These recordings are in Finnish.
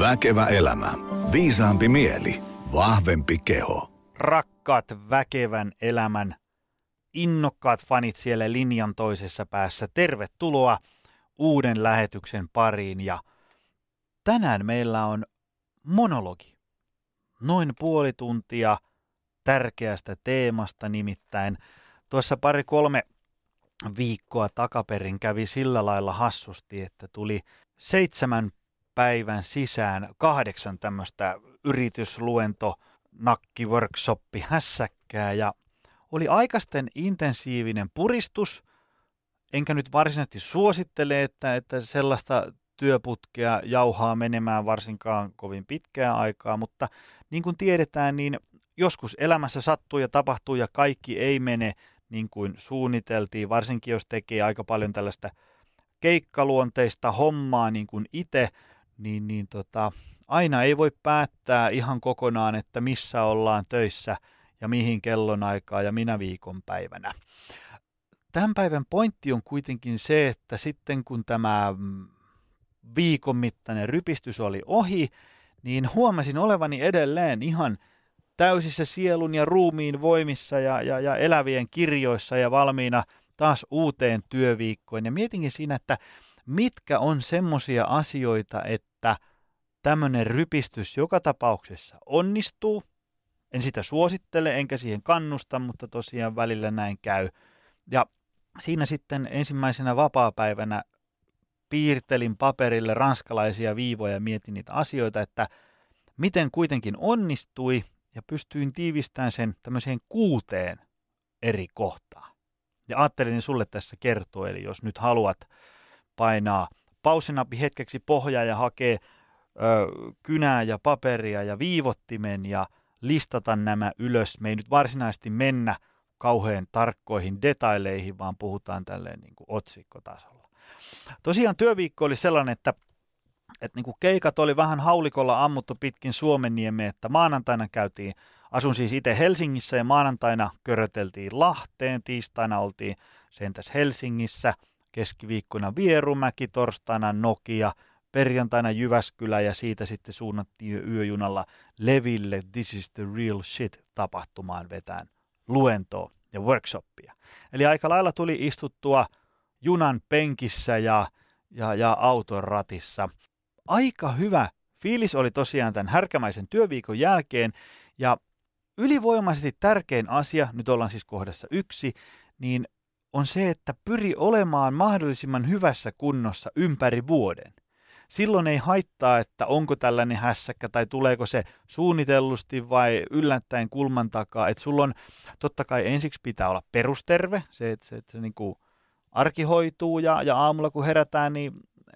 Väkevä elämä. Viisaampi mieli. Vahvempi keho. Rakkaat väkevän elämän innokkaat fanit siellä linjan toisessa päässä. Tervetuloa uuden lähetyksen pariin ja tänään meillä on monologi. Noin puoli tuntia tärkeästä teemasta nimittäin. Tuossa pari kolme viikkoa takaperin kävi sillä lailla hassusti, että tuli seitsemän päivän sisään kahdeksan tämmöistä yritysluento nakkiworkshoppi hässäkkää ja oli aikaisten intensiivinen puristus, enkä nyt varsinaisesti suosittele, että, että sellaista työputkea jauhaa menemään varsinkaan kovin pitkää aikaa, mutta niin kuin tiedetään, niin joskus elämässä sattuu ja tapahtuu ja kaikki ei mene niin kuin suunniteltiin, varsinkin jos tekee aika paljon tällaista keikkaluonteista hommaa niin kuin itse, niin, niin tota, aina ei voi päättää ihan kokonaan, että missä ollaan töissä ja mihin kellonaikaa ja minä viikonpäivänä. Tämän päivän pointti on kuitenkin se, että sitten kun tämä mm, viikon mittainen rypistys oli ohi, niin huomasin olevani edelleen ihan täysissä sielun ja ruumiin voimissa ja, ja, ja elävien kirjoissa ja valmiina taas uuteen työviikkoon. Ja mietinkin siinä, että mitkä on semmoisia asioita, että tämmöinen rypistys joka tapauksessa onnistuu. En sitä suosittele enkä siihen kannusta, mutta tosiaan välillä näin käy. Ja siinä sitten ensimmäisenä vapaapäivänä piirtelin paperille ranskalaisia viivoja ja mietin niitä asioita, että miten kuitenkin onnistui ja pystyin tiivistämään sen tämmöiseen kuuteen eri kohtaan. Ja ajattelin sulle tässä kertoa, eli jos nyt haluat painaa pausinappi hetkeksi pohjaa ja hakee ö, kynää ja paperia ja viivottimen ja listata nämä ylös. Me ei nyt varsinaisesti mennä kauhean tarkkoihin detaileihin, vaan puhutaan tälleen niin kuin otsikkotasolla. Tosiaan työviikko oli sellainen, että, että niin kuin keikat oli vähän haulikolla ammuttu pitkin Suomenniemeen, että maanantaina käytiin, asun siis itse Helsingissä ja maanantaina köröteltiin Lahteen, tiistaina oltiin sentäs Helsingissä – keskiviikkona Vierumäki, torstaina Nokia, perjantaina Jyväskylä ja siitä sitten suunnattiin yöjunalla Leville This is the real shit tapahtumaan vetään luentoa ja workshoppia. Eli aika lailla tuli istuttua junan penkissä ja, ja, ja auton ratissa. Aika hyvä fiilis oli tosiaan tämän härkämäisen työviikon jälkeen ja ylivoimaisesti tärkein asia, nyt ollaan siis kohdassa yksi, niin on se, että pyri olemaan mahdollisimman hyvässä kunnossa ympäri vuoden. Silloin ei haittaa, että onko tällainen hässäkkä tai tuleeko se suunnitellusti vai yllättäen kulman takaa. Että sulla on, totta kai ensiksi pitää olla perusterve, se, että se, että se niin kuin arki hoituu ja, ja aamulla kun herätään, niin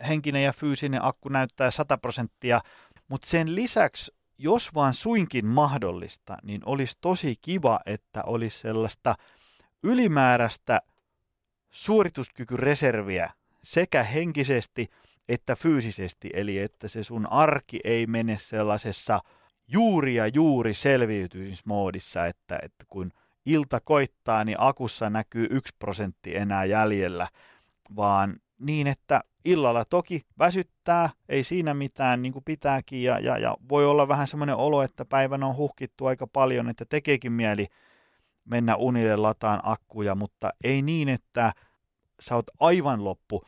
henkinen ja fyysinen akku näyttää 100 prosenttia. Mutta sen lisäksi, jos vaan suinkin mahdollista, niin olisi tosi kiva, että olisi sellaista ylimääräistä – suorituskykyreserviä sekä henkisesti että fyysisesti, eli että se sun arki ei mene sellaisessa juuri ja juuri selviytymismoodissa, että, että kun ilta koittaa, niin akussa näkyy yksi prosentti enää jäljellä, vaan niin, että illalla toki väsyttää, ei siinä mitään niin kuin pitääkin, ja, ja, ja voi olla vähän semmoinen olo, että päivän on huhkittu aika paljon, että tekeekin mieli mennä unille lataan akkuja, mutta ei niin, että sä oot aivan loppu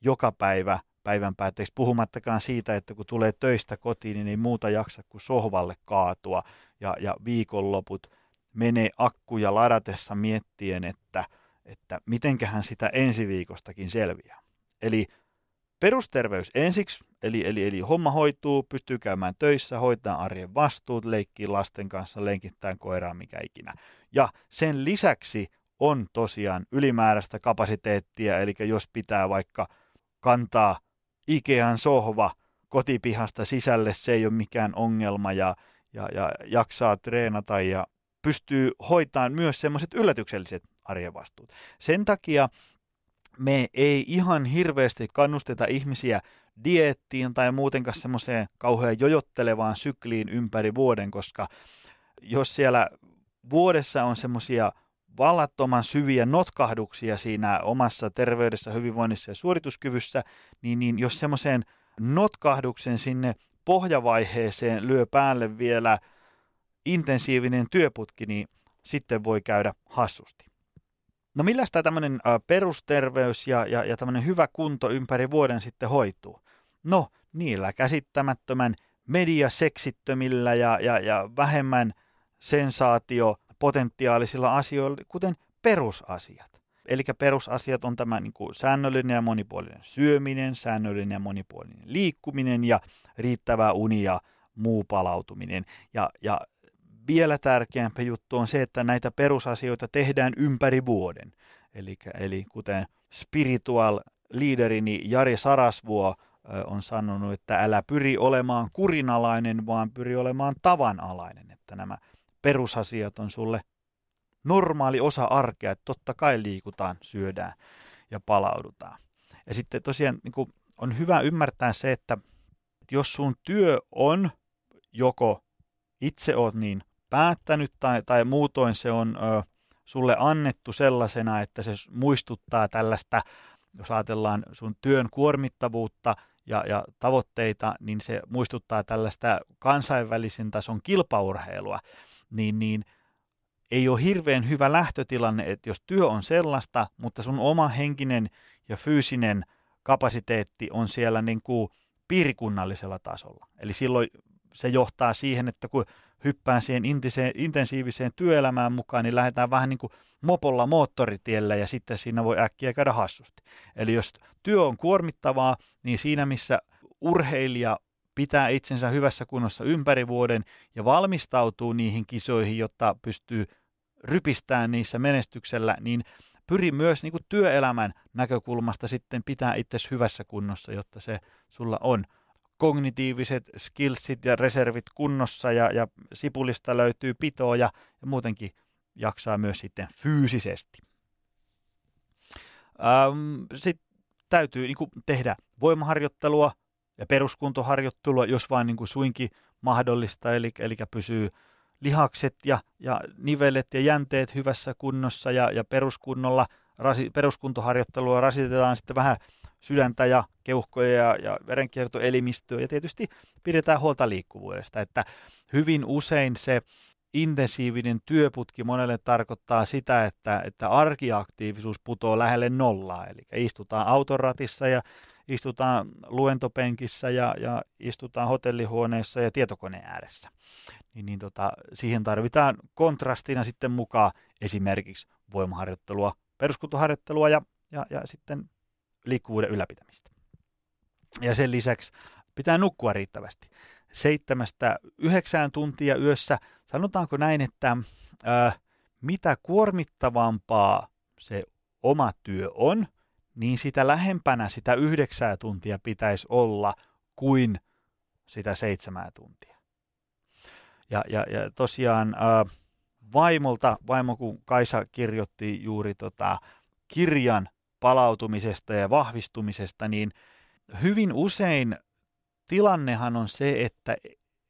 joka päivä päivän päätteeksi, puhumattakaan siitä, että kun tulee töistä kotiin, niin ei muuta jaksa kuin sohvalle kaatua ja, ja viikonloput menee akkuja ladatessa miettien, että, että mitenköhän sitä ensi viikostakin selviää. Eli perusterveys ensiksi, eli, eli, eli homma hoituu, pystyy käymään töissä, hoitaa arjen vastuut, leikkii lasten kanssa, lenkittää koiraa, mikä ikinä. Ja sen lisäksi on tosiaan ylimääräistä kapasiteettia, eli jos pitää vaikka kantaa Ikean sohva kotipihasta sisälle, se ei ole mikään ongelma ja, ja, ja jaksaa treenata ja pystyy hoitamaan myös semmoiset yllätykselliset arjen vastuut. Sen takia me ei ihan hirveästi kannusteta ihmisiä dieettiin tai muutenkaan semmoiseen kauhean jojottelevaan sykliin ympäri vuoden, koska jos siellä vuodessa on semmoisia vallattoman syviä notkahduksia siinä omassa terveydessä, hyvinvoinnissa ja suorituskyvyssä, niin, niin jos semmoiseen notkahduksen sinne pohjavaiheeseen lyö päälle vielä intensiivinen työputki, niin sitten voi käydä hassusti. No millä tämä tämmöinen perusterveys ja, ja, ja tämmöinen hyvä kunto ympäri vuoden sitten hoituu? No niillä käsittämättömän mediaseksittömillä ja, ja, ja vähemmän sensaatiopotentiaalisilla asioilla, kuten perusasiat. Eli perusasiat on tämä niin kuin säännöllinen ja monipuolinen syöminen, säännöllinen ja monipuolinen liikkuminen ja riittävä uni ja muu palautuminen. Ja, ja vielä tärkeämpi juttu on se, että näitä perusasioita tehdään ympäri vuoden. Eli, eli kuten spiritual leaderini Jari Sarasvuo on sanonut, että älä pyri olemaan kurinalainen, vaan pyri olemaan tavanalainen. Että nämä perusasiat on sulle normaali osa arkea, että totta kai liikutaan, syödään ja palaudutaan. Ja sitten tosiaan niin kuin on hyvä ymmärtää se, että jos sun työ on joko itse oot niin päättänyt tai, tai muutoin se on ö, sulle annettu sellaisena, että se muistuttaa tällaista, jos ajatellaan sun työn kuormittavuutta ja, ja tavoitteita, niin se muistuttaa tällaista kansainvälisen tason kilpaurheilua, niin, niin ei ole hirveän hyvä lähtötilanne, että jos työ on sellaista, mutta sun oma henkinen ja fyysinen kapasiteetti on siellä niin kuin piirikunnallisella tasolla. Eli silloin se johtaa siihen, että kun hyppään siihen intensiiviseen työelämään mukaan, niin lähdetään vähän niin kuin mopolla moottoritiellä ja sitten siinä voi äkkiä käydä hassusti. Eli jos työ on kuormittavaa, niin siinä missä urheilija pitää itsensä hyvässä kunnossa ympäri vuoden ja valmistautuu niihin kisoihin, jotta pystyy rypistään niissä menestyksellä, niin pyri myös niin kuin työelämän näkökulmasta sitten pitää itse hyvässä kunnossa, jotta se sulla on kognitiiviset skillsit ja reservit kunnossa ja, ja sipulista löytyy pitoa ja, ja muutenkin jaksaa myös sitten fyysisesti. Ähm, sitten täytyy niin kuin, tehdä voimaharjoittelua ja peruskuntoharjoittelua, jos vain niin kuin suinkin mahdollista, eli, eli pysyy lihakset ja, ja nivelet ja jänteet hyvässä kunnossa ja, ja peruskunnolla, rasi, peruskuntoharjoittelua rasitetaan sitten vähän sydäntä ja keuhkoja ja, ja verenkiertoelimistöä ja tietysti pidetään huolta liikkuvuudesta, että hyvin usein se intensiivinen työputki monelle tarkoittaa sitä, että, että arkiaktiivisuus putoo lähelle nollaa, eli istutaan autoratissa ja istutaan luentopenkissä ja, ja istutaan hotellihuoneessa ja tietokoneen ääressä. Niin, niin tota, siihen tarvitaan kontrastina sitten mukaan esimerkiksi voimaharjoittelua, peruskuntoharjoittelua ja, ja, ja sitten liikkuvuuden ylläpitämistä. Ja sen lisäksi pitää nukkua riittävästi. Seitsemästä yhdeksään tuntia yössä, sanotaanko näin, että ää, mitä kuormittavampaa se oma työ on, niin sitä lähempänä sitä yhdeksää tuntia pitäisi olla kuin sitä seitsemää tuntia. Ja, ja, ja tosiaan ää, vaimolta, vaimo kun Kaisa kirjoitti juuri tota kirjan palautumisesta ja vahvistumisesta, niin hyvin usein tilannehan on se, että,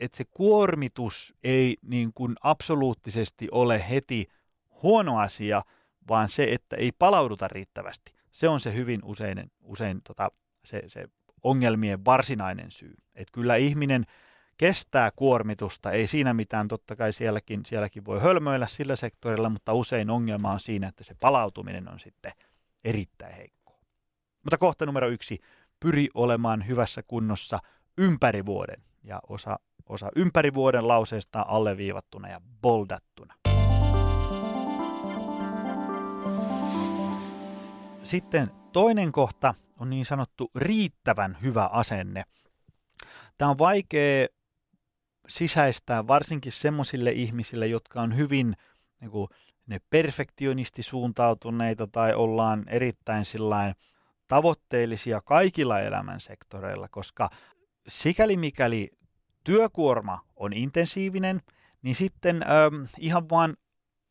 että se kuormitus ei niin kuin absoluuttisesti ole heti huono asia, vaan se, että ei palauduta riittävästi. Se on se hyvin usein, usein tota, se, se ongelmien varsinainen syy. Että kyllä ihminen kestää kuormitusta, ei siinä mitään, totta kai sielläkin, sielläkin voi hölmöillä sillä sektorilla, mutta usein ongelma on siinä, että se palautuminen on sitten – erittäin heikkoa. Mutta kohta numero yksi, pyri olemaan hyvässä kunnossa ympäri vuoden. Ja osa, osa ympäri vuoden lauseesta alleviivattuna ja boldattuna. Sitten toinen kohta on niin sanottu riittävän hyvä asenne. Tämä on vaikea sisäistää varsinkin semmoisille ihmisille, jotka on hyvin niin kuin, ne perfektionisti suuntautuneita tai ollaan erittäin sillain tavoitteellisia kaikilla elämän sektoreilla, koska sikäli mikäli työkuorma on intensiivinen, niin sitten ähm, ihan vaan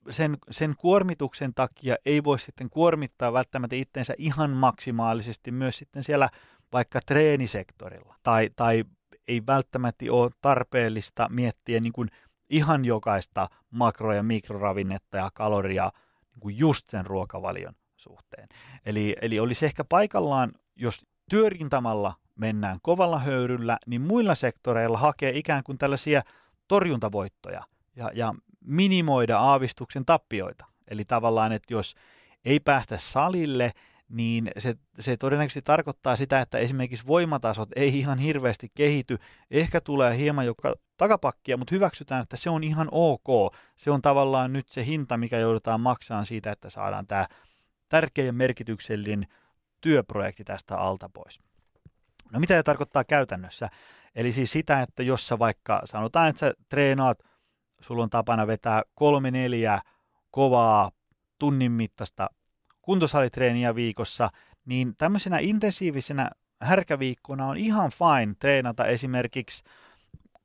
sen, sen kuormituksen takia ei voi sitten kuormittaa välttämättä itsensä ihan maksimaalisesti myös sitten siellä vaikka treenisektorilla. Tai, tai ei välttämättä ole tarpeellista miettiä niin kuin ihan jokaista makro- ja mikroravinnetta ja kaloria niin kuin just sen ruokavalion suhteen. Eli, eli olisi ehkä paikallaan, jos työrintamalla mennään kovalla höyryllä, niin muilla sektoreilla hakee ikään kuin tällaisia torjuntavoittoja ja, ja minimoida aavistuksen tappioita. Eli tavallaan, että jos ei päästä salille, niin se, se todennäköisesti tarkoittaa sitä, että esimerkiksi voimatasot ei ihan hirveästi kehity. Ehkä tulee hieman joka takapakkia, mutta hyväksytään, että se on ihan ok. Se on tavallaan nyt se hinta, mikä joudutaan maksamaan siitä, että saadaan tämä tärkeä ja merkityksellinen työprojekti tästä alta pois. No mitä se tarkoittaa käytännössä? Eli siis sitä, että jos sä vaikka sanotaan, että sä treenaat, sulla on tapana vetää kolme neljä kovaa tunnin mittaista kuntosalitreeniä viikossa, niin tämmöisenä intensiivisenä härkäviikkona on ihan fine treenata esimerkiksi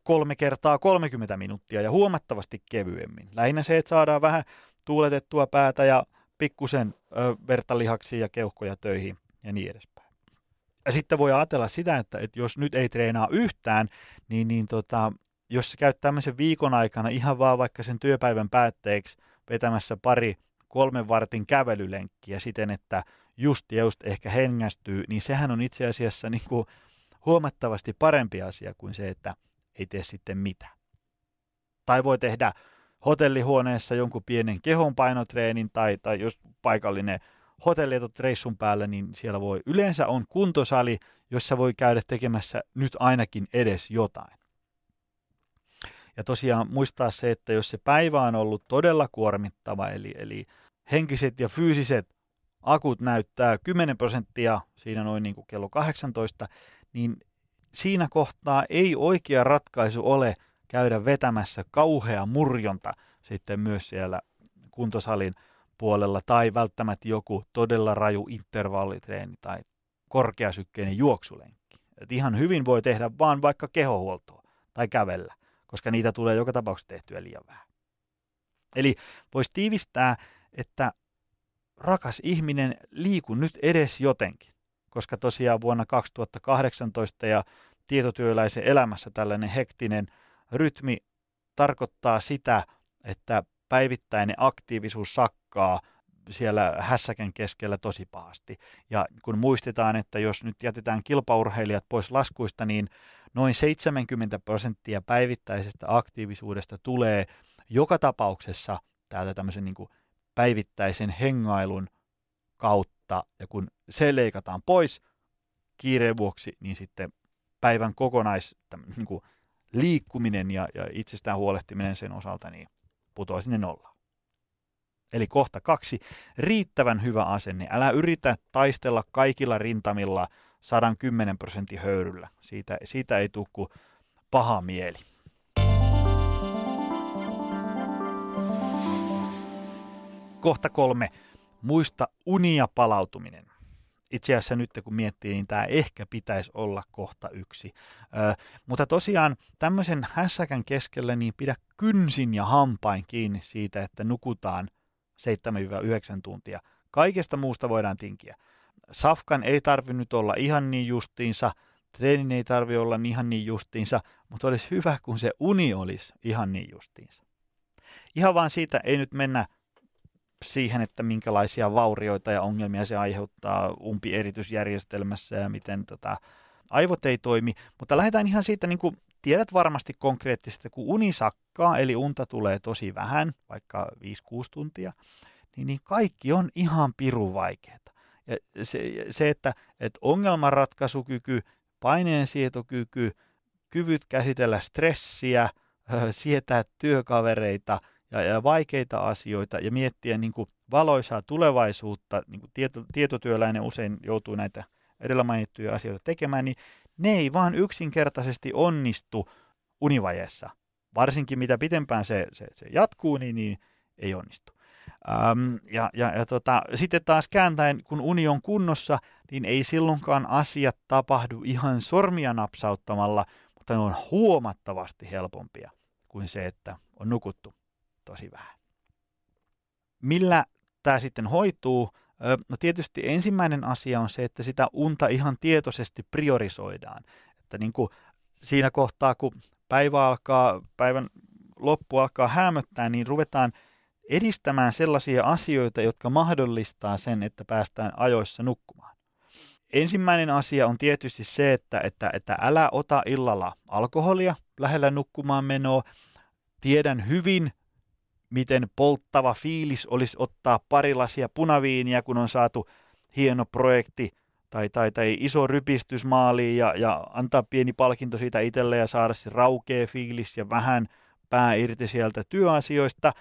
kolme kertaa 30 minuuttia ja huomattavasti kevyemmin. Lähinnä se, että saadaan vähän tuuletettua päätä ja pikkusen ö, vertalihaksia ja keuhkoja töihin ja niin edespäin. Ja sitten voi ajatella sitä, että, että jos nyt ei treenaa yhtään, niin, niin tota, jos sä käyt tämmöisen viikon aikana ihan vaan vaikka sen työpäivän päätteeksi vetämässä pari kolmen vartin kävelylenkkiä siten, että just ja just ehkä hengästyy, niin sehän on itse asiassa niin kuin huomattavasti parempi asia kuin se, että ei tee sitten mitään. Tai voi tehdä hotellihuoneessa jonkun pienen kehonpainotreenin tai, tai jos paikallinen hotelli reissun päällä, niin siellä voi yleensä on kuntosali, jossa voi käydä tekemässä nyt ainakin edes jotain. Ja tosiaan muistaa se, että jos se päivä on ollut todella kuormittava, eli, eli henkiset ja fyysiset akut näyttää 10 prosenttia siinä noin niin kuin kello 18, niin siinä kohtaa ei oikea ratkaisu ole käydä vetämässä kauhea murjonta sitten myös siellä kuntosalin puolella tai välttämättä joku todella raju intervallitreeni tai korkeasykkeinen juoksulenkki. Et ihan hyvin voi tehdä vaan vaikka kehohuoltoa tai kävellä, koska niitä tulee joka tapauksessa tehtyä liian vähän. Eli voisi tiivistää, että rakas ihminen, liiku nyt edes jotenkin, koska tosiaan vuonna 2018 ja tietotyöläisen elämässä tällainen hektinen rytmi tarkoittaa sitä, että päivittäinen aktiivisuus sakkaa siellä hässäkän keskellä tosi pahasti. Ja kun muistetaan, että jos nyt jätetään kilpaurheilijat pois laskuista, niin noin 70 prosenttia päivittäisestä aktiivisuudesta tulee joka tapauksessa täältä tämmöisen niin kuin päivittäisen hengailun kautta, ja kun se leikataan pois kiireen vuoksi, niin sitten päivän kokonais niin kuin liikkuminen ja, ja itsestään huolehtiminen sen osalta niin putoaa sinne nollaan. Eli kohta kaksi, riittävän hyvä asenne. Älä yritä taistella kaikilla rintamilla 110 prosentin höyryllä. Siitä, siitä ei tule paha mieli. Kohta kolme. Muista unia palautuminen. Itse asiassa nyt kun miettii, niin tämä ehkä pitäisi olla kohta yksi. Ö, mutta tosiaan tämmöisen hässäkän keskellä niin pidä kynsin ja hampain kiinni siitä, että nukutaan 7-9 tuntia. Kaikesta muusta voidaan tinkiä. Safkan ei tarvinnut olla ihan niin justiinsa, treenin ei tarvi olla ihan niin justiinsa, mutta olisi hyvä, kun se uni olisi ihan niin justiinsa. Ihan vaan siitä ei nyt mennä siihen, että minkälaisia vaurioita ja ongelmia se aiheuttaa umpieritysjärjestelmässä ja miten tota, aivot ei toimi. Mutta lähdetään ihan siitä, niin kuin tiedät varmasti konkreettisesti, kun uni sakkaa, eli unta tulee tosi vähän, vaikka 5-6 tuntia, niin, niin kaikki on ihan pirun vaikeaa. Ja se, se että, että ongelmanratkaisukyky, paineensietokyky, kyvyt käsitellä stressiä, sietää työkavereita – ja, ja vaikeita asioita ja miettiä niin kuin valoisaa tulevaisuutta, niin kuin tieto, tietotyöläinen usein joutuu näitä edellä mainittuja asioita tekemään, niin ne ei vaan yksinkertaisesti onnistu univajeessa. Varsinkin mitä pitempään se, se, se jatkuu, niin, niin ei onnistu. Ähm, ja ja, ja tota, sitten taas kääntäen, kun uni on kunnossa, niin ei silloinkaan asiat tapahdu ihan sormia napsauttamalla, mutta ne on huomattavasti helpompia kuin se, että on nukuttu tosi vähän. Millä tämä sitten hoituu? No tietysti ensimmäinen asia on se, että sitä unta ihan tietoisesti priorisoidaan. Että niin kuin siinä kohtaa, kun päivä alkaa, päivän loppu alkaa hämöttää, niin ruvetaan edistämään sellaisia asioita, jotka mahdollistaa sen, että päästään ajoissa nukkumaan. ensimmäinen asia on tietysti se, että, että, että älä ota illalla alkoholia lähellä nukkumaan menoa. Tiedän hyvin, miten polttava fiilis olisi ottaa pari lasia punaviiniä, kun on saatu hieno projekti tai, tai, tai iso rypistys maaliin ja, ja antaa pieni palkinto siitä itselle ja saada se raukea fiilis ja vähän pää irti sieltä työasioista.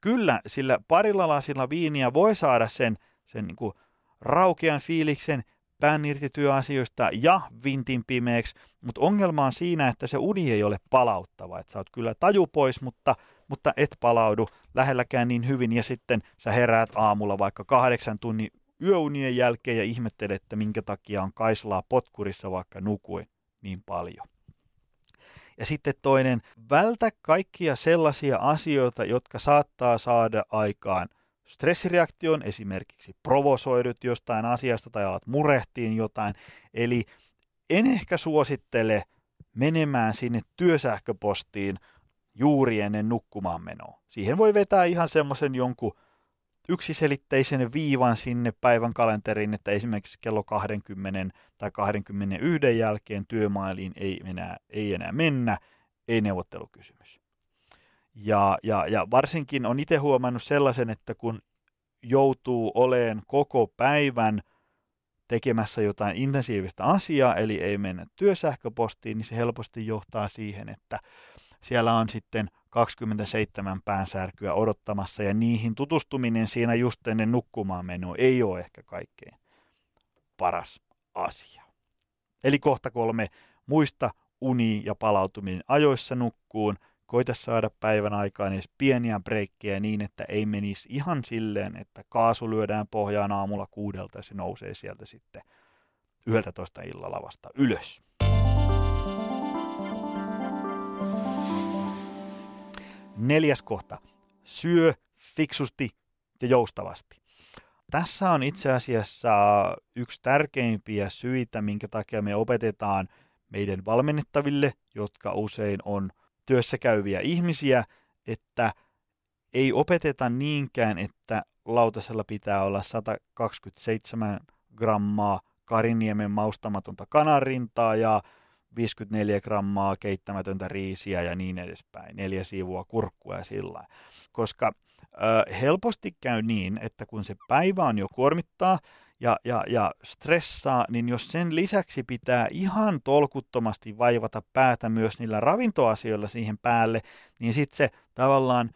Kyllä, sillä parilla lasilla viiniä voi saada sen, sen niin kuin raukean fiiliksen, pään irti työasioista ja vintin pimeäksi, mutta ongelma on siinä, että se uni ei ole palauttava. Että sä oot kyllä taju pois, mutta, mutta et palaudu lähelläkään niin hyvin ja sitten sä heräät aamulla vaikka kahdeksan tunnin yöunien jälkeen ja ihmettelet, että minkä takia on kaislaa potkurissa vaikka nukuin niin paljon. Ja sitten toinen, vältä kaikkia sellaisia asioita, jotka saattaa saada aikaan stressireaktion, esimerkiksi provosoidut jostain asiasta tai alat murehtiin jotain. Eli en ehkä suosittele menemään sinne työsähköpostiin juuri ennen nukkumaan menoa. Siihen voi vetää ihan semmoisen jonkun yksiselitteisen viivan sinne päivän kalenteriin, että esimerkiksi kello 20 tai 21 jälkeen työmailiin ei enää, ei enää mennä, ei neuvottelukysymys. Ja, ja, ja varsinkin on itse huomannut sellaisen, että kun joutuu oleen koko päivän tekemässä jotain intensiivistä asiaa, eli ei mennä työsähköpostiin, niin se helposti johtaa siihen, että siellä on sitten 27 päänsärkyä odottamassa ja niihin tutustuminen siinä just ennen nukkumaan menoa ei ole ehkä kaikkein paras asia. Eli kohta kolme, muista uni ja palautuminen ajoissa nukkuun, koita saada päivän aikaan edes pieniä breikkejä niin, että ei menisi ihan silleen, että kaasu lyödään pohjaan aamulla kuudelta ja se nousee sieltä sitten 11 illalla vasta ylös. Neljäs kohta. Syö fiksusti ja joustavasti. Tässä on itse asiassa yksi tärkeimpiä syitä, minkä takia me opetetaan meidän valmennettaville, jotka usein on työssä käyviä ihmisiä, että ei opeteta niinkään, että lautasella pitää olla 127 grammaa Kariniemen maustamatonta kanarintaa ja 54 grammaa keittämätöntä riisiä ja niin edespäin, neljä siivua kurkkua ja sillä. Koska ö, helposti käy niin, että kun se päivä on jo kuormittaa ja, ja, ja stressaa, niin jos sen lisäksi pitää ihan tolkuttomasti vaivata päätä myös niillä ravintoasioilla siihen päälle, niin sitten se tavallaan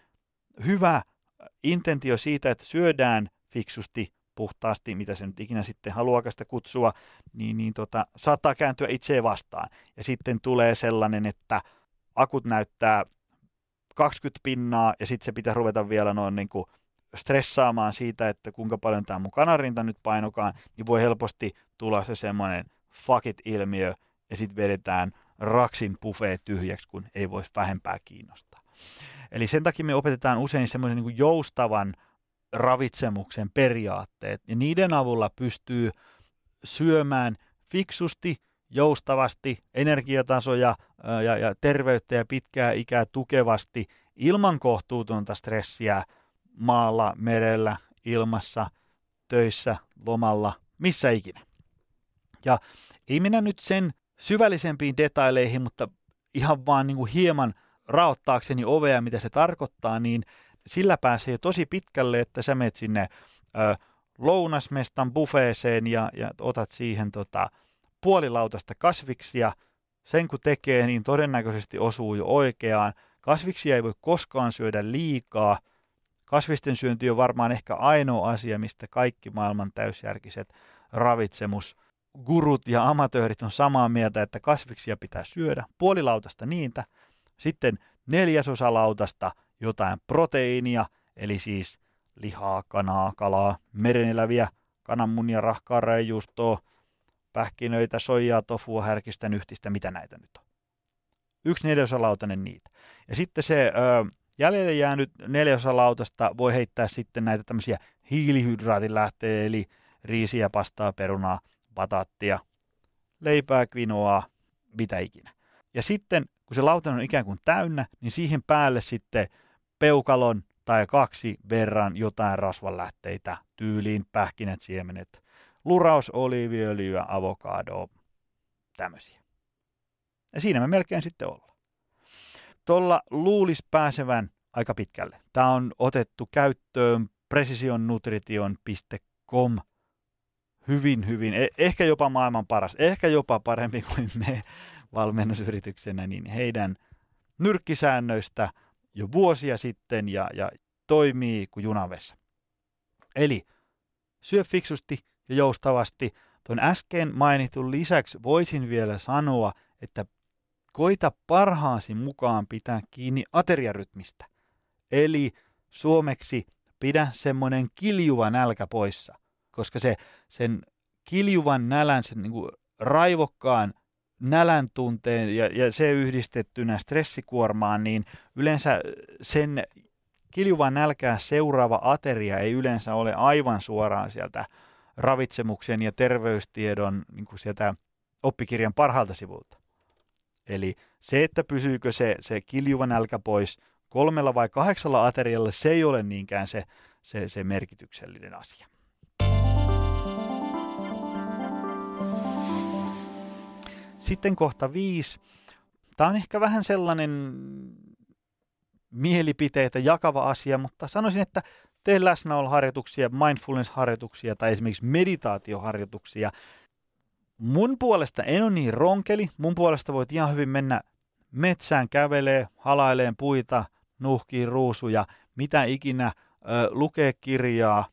hyvä intentio siitä, että syödään fiksusti, puhtaasti, mitä se nyt ikinä sitten haluaa sitä kutsua, niin, niin tota, saattaa kääntyä itseä vastaan. Ja sitten tulee sellainen, että akut näyttää 20 pinnaa ja sitten se pitää ruveta vielä noin niin kuin stressaamaan siitä, että kuinka paljon tämä mun kanarinta nyt painokaan, niin voi helposti tulla se semmoinen fuck it-ilmiö ja sitten vedetään raksin buffet tyhjäksi, kun ei voisi vähempää kiinnostaa. Eli sen takia me opetetaan usein semmoisen niin joustavan ravitsemuksen periaatteet, ja niiden avulla pystyy syömään fiksusti, joustavasti, energiatasoja ja, ja terveyttä ja pitkää ikää tukevasti ilman kohtuutonta stressiä maalla, merellä, ilmassa, töissä, lomalla, missä ikinä. Ja ei mennä nyt sen syvällisempiin detaileihin, mutta ihan vaan niin kuin hieman raottaakseni ovea, mitä se tarkoittaa, niin sillä pääsee tosi pitkälle, että sä menet sinne ö, lounasmestan bufeeseen ja, ja otat siihen tota, puolilautasta kasviksia. Sen kun tekee, niin todennäköisesti osuu jo oikeaan. Kasviksia ei voi koskaan syödä liikaa. Kasvisten syönti on varmaan ehkä ainoa asia, mistä kaikki maailman täysjärkiset ravitsemus gurut ja amatöörit on samaa mieltä, että kasviksia pitää syödä. Puolilautasta niitä, sitten neljäsosa lautasta jotain proteiinia, eli siis lihaa, kanaa, kalaa, mereneläviä, kananmunia, rahkaa, reijuustoa, pähkinöitä, soijaa, tofua, härkistä, nyhtistä, mitä näitä nyt on. Yksi neljäsosalautainen niitä. Ja sitten se ö, jäljelle jäänyt neljäsosalautasta voi heittää sitten näitä tämmöisiä hiilihydraatilähteitä, eli riisiä, pastaa, perunaa, bataattia, leipää, kvinoaa, mitä ikinä. Ja sitten kun se lautanen on ikään kuin täynnä, niin siihen päälle sitten peukalon tai kaksi verran jotain rasvanlähteitä, tyyliin pähkinät, siemenet, luraus, oliiviöljyä, avokadoa, tämmöisiä. Ja siinä me melkein sitten ollaan. Tuolla luulisi pääsevän aika pitkälle. Tämä on otettu käyttöön precisionnutrition.com hyvin, hyvin, e- ehkä jopa maailman paras, ehkä jopa parempi kuin me valmennusyrityksenä, niin heidän nyrkkisäännöistä jo vuosia sitten ja, ja toimii kuin junavessa. Eli syö fiksusti ja joustavasti. Tuon äsken mainitun lisäksi voisin vielä sanoa, että koita parhaasi mukaan pitää kiinni ateriarytmistä. Eli suomeksi pidä semmoinen kiljuva nälkä poissa, koska se sen kiljuvan nälän, sen niin kuin raivokkaan nälän tunteen ja, ja se yhdistettynä stressikuormaan, niin yleensä sen kiljuvan nälkää seuraava ateria ei yleensä ole aivan suoraan sieltä ravitsemuksen ja terveystiedon niin kuin sieltä oppikirjan parhaalta sivulta. Eli se, että pysyykö se, se kiljuva nälkä pois kolmella vai kahdeksalla aterialla, se ei ole niinkään se, se, se merkityksellinen asia. Sitten kohta viisi. Tämä on ehkä vähän sellainen mielipiteitä jakava asia, mutta sanoisin, että tee läsnäoloharjoituksia, mindfulness-harjoituksia tai esimerkiksi meditaatioharjoituksia. Mun puolesta en ole niin ronkeli, mun puolesta voit ihan hyvin mennä metsään kävelee, halaileen puita, nuhkii ruusuja, mitä ikinä, ö, lukee kirjaa,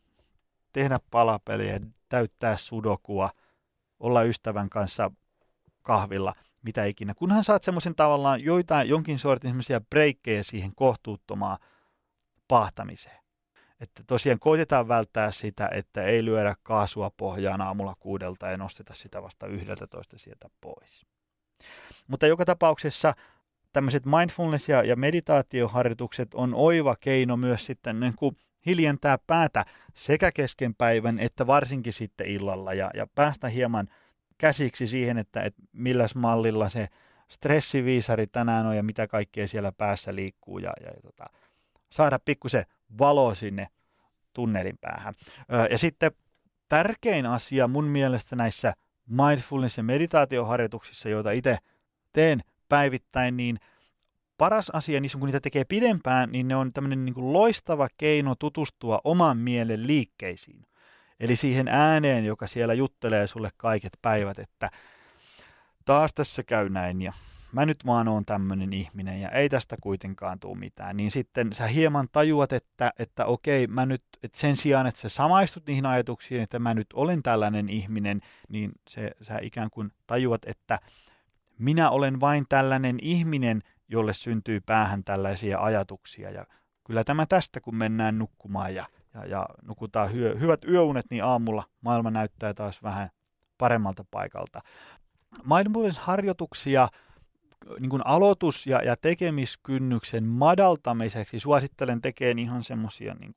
tehdä palapeliä, täyttää sudokua, olla ystävän kanssa kahvilla, mitä ikinä. Kunhan saat semmoisen tavallaan joitain, jonkin sortin semmoisia breikkejä siihen kohtuuttomaan pahtamiseen. Että tosiaan koitetaan välttää sitä, että ei lyödä kaasua pohjaan aamulla kuudelta ja nosteta sitä vasta yhdeltä toista sieltä pois. Mutta joka tapauksessa tämmöiset mindfulness- ja, meditaatioharjoitukset on oiva keino myös sitten niin kuin hiljentää päätä sekä kesken päivän että varsinkin sitten illalla ja, ja päästä hieman käsiksi siihen, että, että milläs mallilla se stressiviisari tänään on ja mitä kaikkea siellä päässä liikkuu ja, ja, ja tota, saada pikkusen valo sinne tunnelin päähän. Ja sitten tärkein asia mun mielestä näissä mindfulness- ja meditaatioharjoituksissa, joita itse teen päivittäin, niin paras asia niissä, kun niitä tekee pidempään, niin ne on tämmöinen niin loistava keino tutustua oman mielen liikkeisiin. Eli siihen ääneen, joka siellä juttelee sulle kaiket päivät, että taas tässä käy näin ja mä nyt vaan oon tämmöinen ihminen ja ei tästä kuitenkaan tule mitään, niin sitten sä hieman tajuat, että, että okei, mä nyt, että sen sijaan, että sä samaistut niihin ajatuksiin, että mä nyt olen tällainen ihminen, niin se, sä ikään kuin tajuat, että minä olen vain tällainen ihminen, jolle syntyy päähän tällaisia ajatuksia ja kyllä tämä tästä, kun mennään nukkumaan ja, ja, ja nukutaan hyö, hyvät yöunet, niin aamulla maailma näyttää taas vähän paremmalta paikalta. Mindfulness-harjoituksia niin kuin aloitus- ja, ja tekemiskynnyksen madaltamiseksi suosittelen tekemään ihan semmoisia niin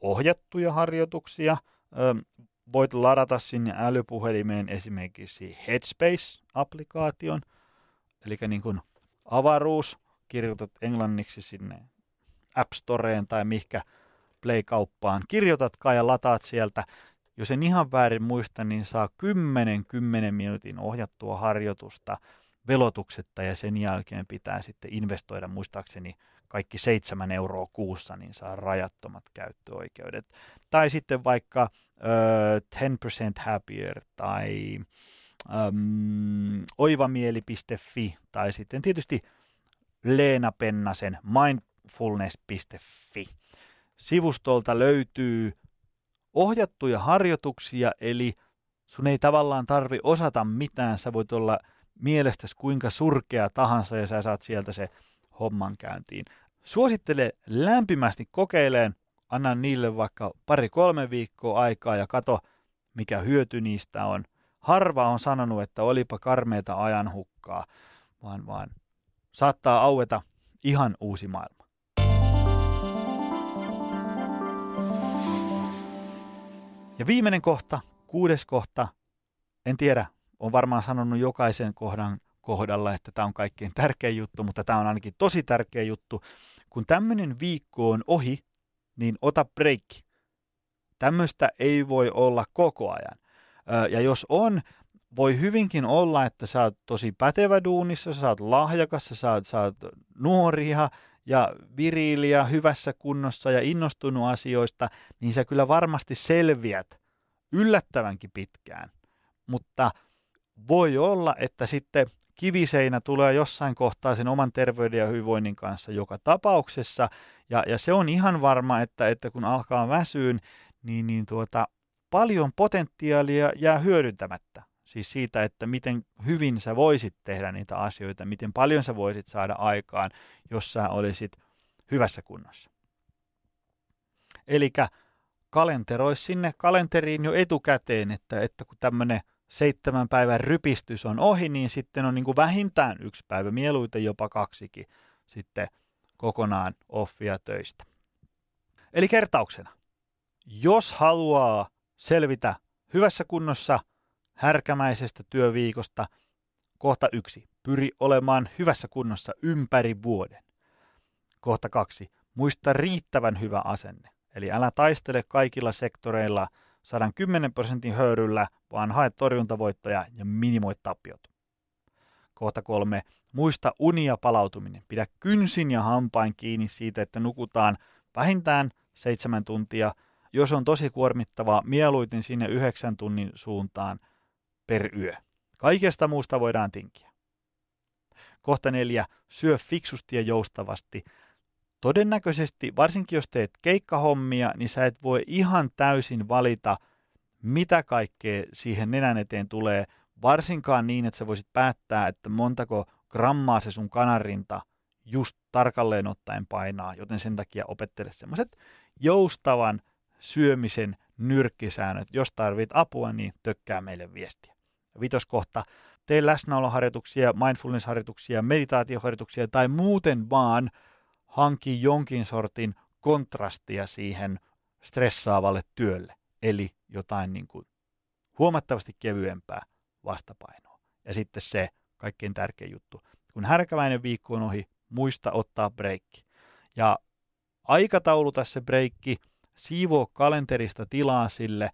ohjattuja harjoituksia. Ö, voit ladata sinne älypuhelimeen esimerkiksi Headspace-applikaation, eli niin kuin avaruus, kirjoitat englanniksi sinne App Storeen tai mihkä Play-kauppaan, kirjoitatkaan ja lataat sieltä. Jos en ihan väärin muista, niin saa 10-10 minuutin ohjattua harjoitusta – velotuksetta ja sen jälkeen pitää sitten investoida muistaakseni kaikki 7 euroa kuussa, niin saa rajattomat käyttöoikeudet. Tai sitten vaikka uh, 10% Happier tai um, oivamieli.fi tai sitten tietysti Leena Pennasen mindfulness.fi. Sivustolta löytyy ohjattuja harjoituksia, eli sun ei tavallaan tarvi osata mitään, sä voit olla – mielestäsi kuinka surkea tahansa ja sä saat sieltä se homman käyntiin. Suosittele lämpimästi kokeileen, anna niille vaikka pari-kolme viikkoa aikaa ja kato, mikä hyöty niistä on. Harva on sanonut, että olipa karmeita ajan hukkaa, vaan, vaan saattaa aueta ihan uusi maailma. Ja viimeinen kohta, kuudes kohta, en tiedä, on varmaan sanonut jokaisen kohdan kohdalla, että tämä on kaikkein tärkein juttu, mutta tämä on ainakin tosi tärkeä juttu. Kun tämmöinen viikko on ohi, niin ota breikki. Tämmöistä ei voi olla koko ajan. Ja jos on, voi hyvinkin olla, että sä oot tosi pätevä duunissa, sä oot lahjakas, sä oot, sä oot nuoria ja viriliä, hyvässä kunnossa ja innostunut asioista, niin sä kyllä varmasti selviät yllättävänkin pitkään. Mutta voi olla, että sitten kiviseinä tulee jossain kohtaa sen oman terveyden ja hyvinvoinnin kanssa joka tapauksessa. Ja, ja se on ihan varma, että, että kun alkaa väsyyn, niin, niin tuota, paljon potentiaalia jää hyödyntämättä. Siis siitä, että miten hyvin sä voisit tehdä niitä asioita, miten paljon sä voisit saada aikaan, jos sä olisit hyvässä kunnossa. Eli kalenteroi sinne kalenteriin jo etukäteen, että, että kun tämmöinen seitsemän päivän rypistys on ohi, niin sitten on niin kuin vähintään yksi päivä, mieluiten jopa kaksikin sitten kokonaan offia töistä. Eli kertauksena, jos haluaa selvitä hyvässä kunnossa härkämäisestä työviikosta, kohta yksi, pyri olemaan hyvässä kunnossa ympäri vuoden. Kohta kaksi, muista riittävän hyvä asenne. Eli älä taistele kaikilla sektoreilla 110 prosentin höyryllä, vaan hae torjuntavoittoja ja minimoi tappiot. Kohta kolme. Muista unia palautuminen. Pidä kynsin ja hampain kiinni siitä, että nukutaan vähintään seitsemän tuntia. Jos on tosi kuormittavaa, mieluiten sinne yhdeksän tunnin suuntaan per yö. Kaikesta muusta voidaan tinkiä. Kohta neljä. Syö fiksusti ja joustavasti. Todennäköisesti, varsinkin jos teet keikkahommia, niin sä et voi ihan täysin valita, mitä kaikkea siihen nenän eteen tulee, varsinkaan niin, että sä voisit päättää, että montako grammaa se sun kanarinta just tarkalleen ottaen painaa, joten sen takia opettele semmoiset joustavan syömisen nyrkkisäännöt. Jos tarvit apua, niin tökkää meille viestiä. Vitoskohta, tee läsnäoloharjoituksia, mindfulness-harjoituksia, meditaatioharjoituksia tai muuten vaan – hanki jonkin sortin kontrastia siihen stressaavalle työlle, eli jotain niin kuin huomattavasti kevyempää vastapainoa. Ja sitten se kaikkein tärkein juttu, kun härkäväinen viikko on ohi, muista ottaa breikki. Ja aikataulu tässä breikki, siivoo kalenterista tilaa sille,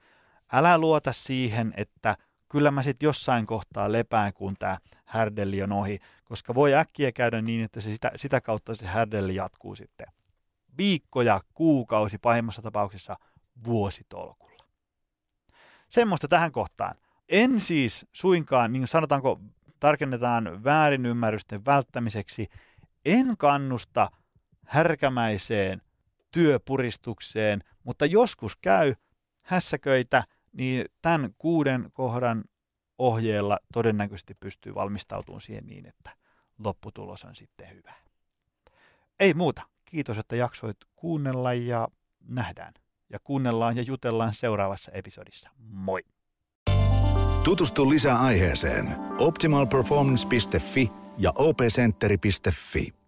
älä luota siihen, että kyllä mä sitten jossain kohtaa lepään, kun tämä härdelli on ohi, koska voi äkkiä käydä niin, että se sitä, sitä kautta se härdelli jatkuu sitten viikkoja, kuukausi, pahimmassa tapauksessa vuositolkulla. Semmoista tähän kohtaan. En siis suinkaan, niin sanotaanko, tarkennetaan väärinymmärrysten välttämiseksi, en kannusta härkämäiseen työpuristukseen, mutta joskus käy hässäköitä, niin tämän kuuden kohdan ohjeella todennäköisesti pystyy valmistautumaan siihen niin, että lopputulos on sitten hyvä. Ei muuta. Kiitos, että jaksoit kuunnella ja nähdään. Ja kuunnellaan ja jutellaan seuraavassa episodissa. Moi! Tutustu lisää aiheeseen optimalperformance.fi ja opcenteri.fi.